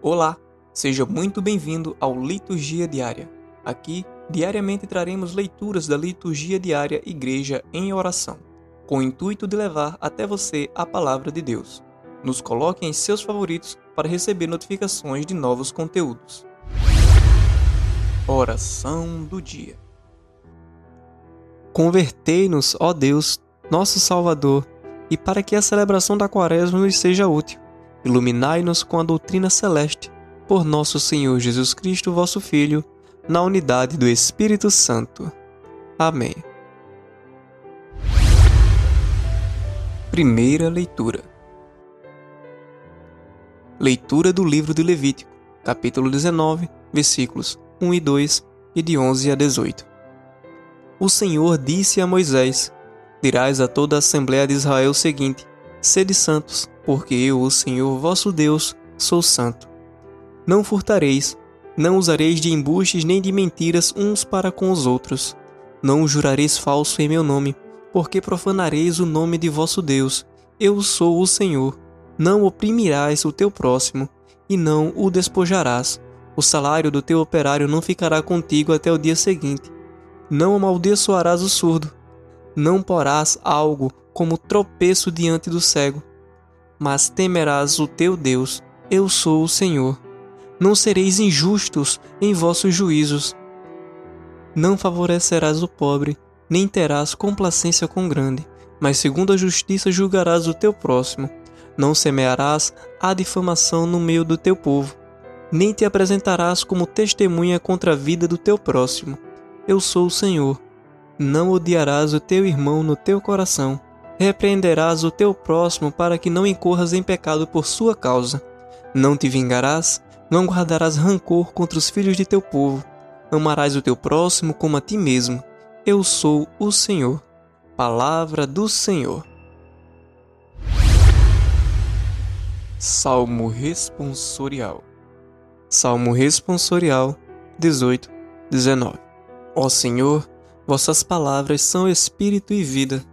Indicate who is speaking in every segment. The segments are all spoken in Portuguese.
Speaker 1: Olá, seja muito bem-vindo ao Liturgia Diária. Aqui, diariamente traremos leituras da Liturgia Diária Igreja em Oração, com o intuito de levar até você a palavra de Deus. Nos coloque em seus favoritos para receber notificações de novos conteúdos. Oração do Dia Convertei-nos, ó Deus, nosso Salvador, e para que a celebração da Quaresma nos seja útil Iluminai-nos com a doutrina celeste, por nosso Senhor Jesus Cristo, vosso Filho, na unidade do Espírito Santo. Amém. Primeira leitura. Leitura do livro de Levítico, capítulo 19, versículos 1 e 2 e de 11 a 18. O Senhor disse a Moisés: Dirás a toda a Assembleia de Israel o seguinte: Sede santos, porque eu, o Senhor vosso Deus, sou santo. Não furtareis, não usareis de embustes nem de mentiras uns para com os outros. Não jurareis falso em meu nome, porque profanareis o nome de vosso Deus. Eu sou o Senhor. Não oprimirás o teu próximo, e não o despojarás. O salário do teu operário não ficará contigo até o dia seguinte. Não amaldiçoarás o surdo. Não porás algo como tropeço diante do cego mas temerás o teu Deus. Eu sou o Senhor. Não sereis injustos em vossos juízos. Não favorecerás o pobre, nem terás complacência com o grande, mas segundo a justiça julgarás o teu próximo. Não semearás a difamação no meio do teu povo, nem te apresentarás como testemunha contra a vida do teu próximo. Eu sou o Senhor. Não odiarás o teu irmão no teu coração repreenderás o teu próximo para que não incorras em pecado por sua causa. Não te vingarás, não guardarás rancor contra os filhos de teu povo. Amarás o teu próximo como a ti mesmo. Eu sou o Senhor. Palavra do Senhor. Salmo responsorial. Salmo responsorial 18, 19. Ó Senhor, vossas palavras são espírito e vida.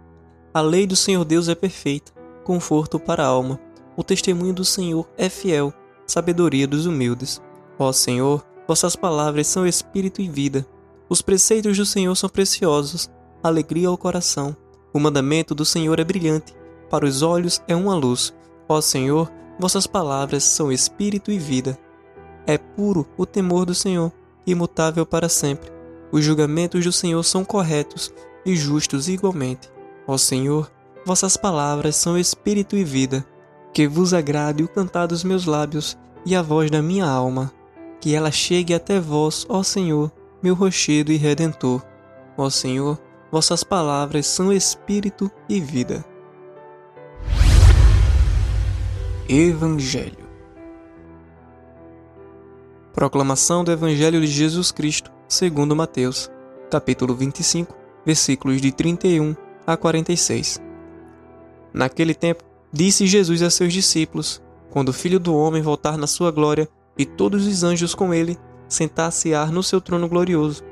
Speaker 1: A lei do Senhor Deus é perfeita, conforto para a alma. O testemunho do Senhor é fiel, sabedoria dos humildes. Ó Senhor, vossas palavras são espírito e vida. Os preceitos do Senhor são preciosos, alegria ao coração. O mandamento do Senhor é brilhante, para os olhos é uma luz. Ó Senhor, vossas palavras são espírito e vida. É puro o temor do Senhor, imutável para sempre. Os julgamentos do Senhor são corretos e justos igualmente. Ó Senhor, vossas palavras são espírito e vida. Que vos agrade o cantar dos meus lábios e a voz da minha alma. Que ela chegue até vós, ó Senhor, meu rochedo e redentor. Ó Senhor, vossas palavras são espírito e vida. Evangelho Proclamação do Evangelho de Jesus Cristo, segundo Mateus, capítulo 25, versículos de 31 a 46. Naquele tempo, disse Jesus a seus discípulos: Quando o Filho do Homem voltar na sua glória e todos os anjos com ele, sentar-se-á no seu trono glorioso.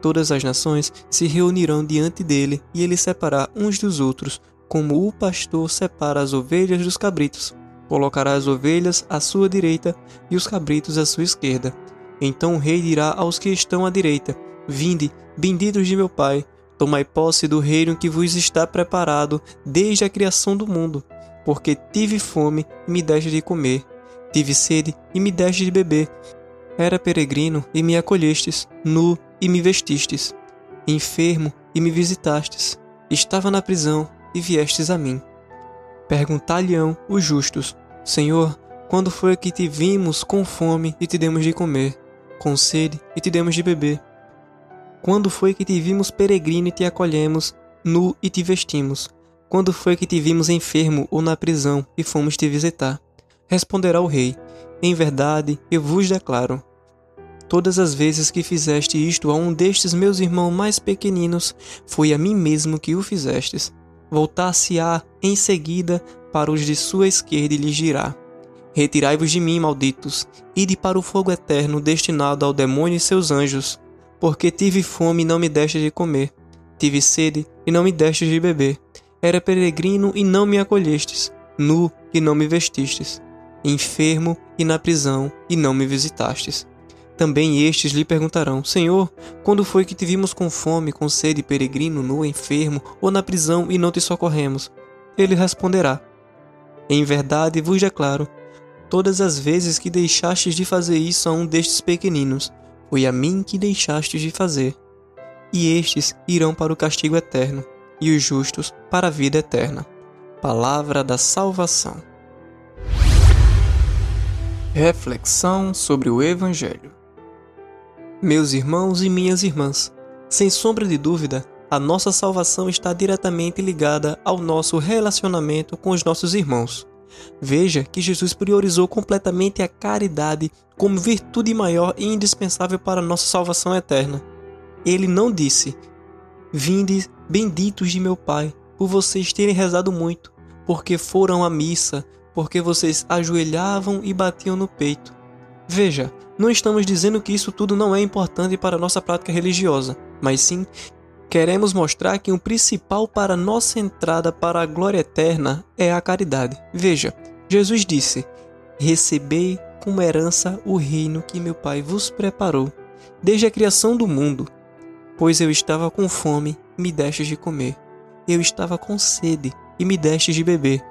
Speaker 1: Todas as nações se reunirão diante dele e ele separará uns dos outros, como o pastor separa as ovelhas dos cabritos. Colocará as ovelhas à sua direita e os cabritos à sua esquerda. Então o rei dirá aos que estão à direita: Vinde, benditos de meu Pai, Tomai posse do reino que vos está preparado desde a criação do mundo, porque tive fome e me deste de comer, tive sede e me deste de beber. Era peregrino e me acolhestes, nu e me vestistes, enfermo e me visitastes, estava na prisão e viestes a mim. Perguntar-lhe-ão os justos: Senhor, quando foi que te vimos com fome e te demos de comer, com sede e te demos de beber? Quando foi que te vimos peregrino e te acolhemos, nu e te vestimos? Quando foi que te vimos enfermo ou na prisão e fomos te visitar? Responderá o rei: Em verdade, eu vos declaro. Todas as vezes que fizeste isto a um destes meus irmãos mais pequeninos, foi a mim mesmo que o fizestes. Voltar-se-á em seguida para os de sua esquerda e lhes dirá: Retirai-vos de mim, malditos, ide para o fogo eterno destinado ao demônio e seus anjos porque tive fome e não me deste de comer, tive sede e não me deste de beber, era peregrino e não me acolhestes, nu e não me vestistes, enfermo e na prisão, e não me visitastes. Também estes lhe perguntarão: Senhor, quando foi que te vimos com fome, com sede, peregrino, nu, enfermo, ou na prisão e não te socorremos? Ele responderá: Em verdade vos declaro, todas as vezes que deixastes de fazer isso a um destes pequeninos, foi a mim que deixastes de fazer. E estes irão para o castigo eterno, e os justos para a vida eterna. Palavra da salvação. Reflexão sobre o Evangelho. Meus irmãos e minhas irmãs, sem sombra de dúvida, a nossa salvação está diretamente ligada ao nosso relacionamento com os nossos irmãos. Veja que Jesus priorizou completamente a caridade como virtude maior e indispensável para a nossa salvação eterna. Ele não disse: Vinde, benditos de meu Pai, por vocês terem rezado muito, porque foram à missa, porque vocês ajoelhavam e batiam no peito. Veja, não estamos dizendo que isso tudo não é importante para a nossa prática religiosa, mas sim Queremos mostrar que o principal para nossa entrada para a glória eterna é a caridade. Veja, Jesus disse: Recebei como herança o reino que meu Pai vos preparou, desde a criação do mundo. Pois eu estava com fome, e me destes de comer. Eu estava com sede, e me destes de beber.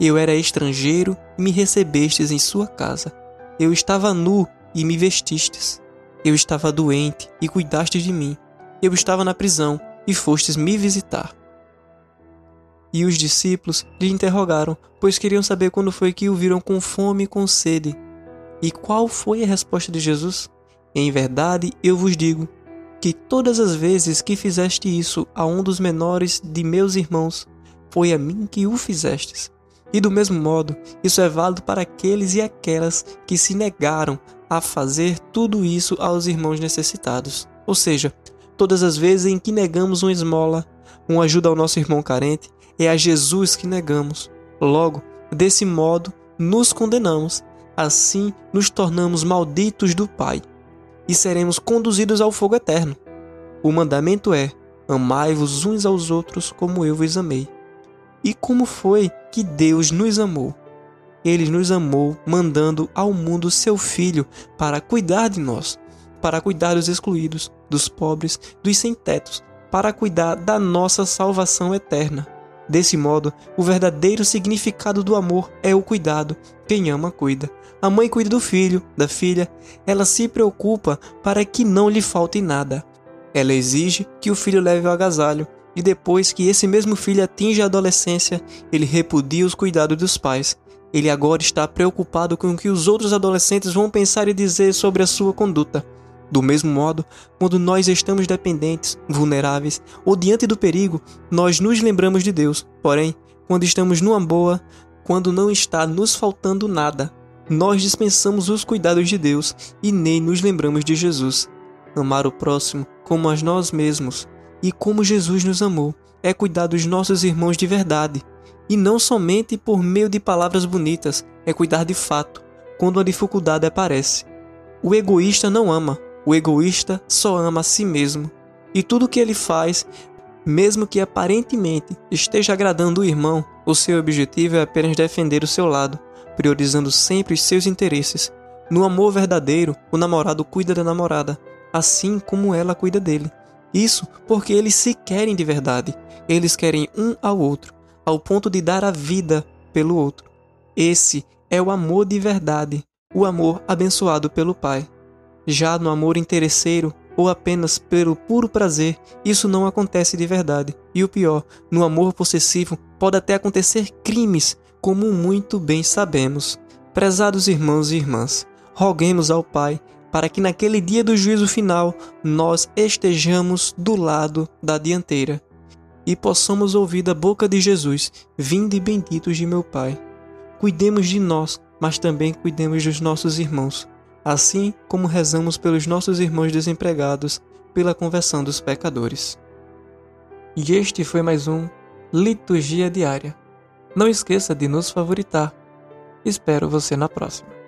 Speaker 1: Eu era estrangeiro, e me recebestes em sua casa. Eu estava nu, e me vestistes. Eu estava doente, e cuidastes de mim eu estava na prisão e fostes me visitar. E os discípulos lhe interrogaram, pois queriam saber quando foi que o viram com fome e com sede. E qual foi a resposta de Jesus? Em verdade, eu vos digo que todas as vezes que fizeste isso a um dos menores de meus irmãos, foi a mim que o fizestes. E do mesmo modo, isso é válido para aqueles e aquelas que se negaram a fazer tudo isso aos irmãos necessitados. Ou seja, Todas as vezes em que negamos uma esmola, uma ajuda ao nosso irmão carente, é a Jesus que negamos. Logo, desse modo, nos condenamos. Assim, nos tornamos malditos do Pai e seremos conduzidos ao fogo eterno. O mandamento é: amai-vos uns aos outros como eu vos amei. E como foi que Deus nos amou? Ele nos amou mandando ao mundo seu Filho para cuidar de nós, para cuidar dos excluídos, dos pobres, dos sem-tetos, para cuidar da nossa salvação eterna. Desse modo, o verdadeiro significado do amor é o cuidado. Quem ama, cuida. A mãe cuida do filho, da filha. Ela se preocupa para que não lhe falte nada. Ela exige que o filho leve o agasalho, e depois que esse mesmo filho atinge a adolescência, ele repudia os cuidados dos pais. Ele agora está preocupado com o que os outros adolescentes vão pensar e dizer sobre a sua conduta. Do mesmo modo, quando nós estamos dependentes, vulneráveis ou diante do perigo, nós nos lembramos de Deus. Porém, quando estamos numa boa, quando não está nos faltando nada, nós dispensamos os cuidados de Deus e nem nos lembramos de Jesus. Amar o próximo como a nós mesmos e como Jesus nos amou é cuidar dos nossos irmãos de verdade e não somente por meio de palavras bonitas, é cuidar de fato quando a dificuldade aparece. O egoísta não ama, o egoísta só ama a si mesmo, e tudo que ele faz, mesmo que aparentemente esteja agradando o irmão, o seu objetivo é apenas defender o seu lado, priorizando sempre os seus interesses. No amor verdadeiro, o namorado cuida da namorada, assim como ela cuida dele. Isso porque eles se querem de verdade, eles querem um ao outro, ao ponto de dar a vida pelo outro. Esse é o amor de verdade, o amor abençoado pelo Pai. Já no amor interesseiro ou apenas pelo puro prazer, isso não acontece de verdade. E o pior, no amor possessivo pode até acontecer crimes, como muito bem sabemos. Prezados irmãos e irmãs, roguemos ao Pai para que naquele dia do juízo final nós estejamos do lado da dianteira e possamos ouvir da boca de Jesus: Vinde benditos de meu Pai. Cuidemos de nós, mas também cuidemos dos nossos irmãos assim como rezamos pelos nossos irmãos desempregados, pela conversão dos pecadores. E este foi mais um Liturgia Diária. Não esqueça de nos favoritar. Espero você na próxima.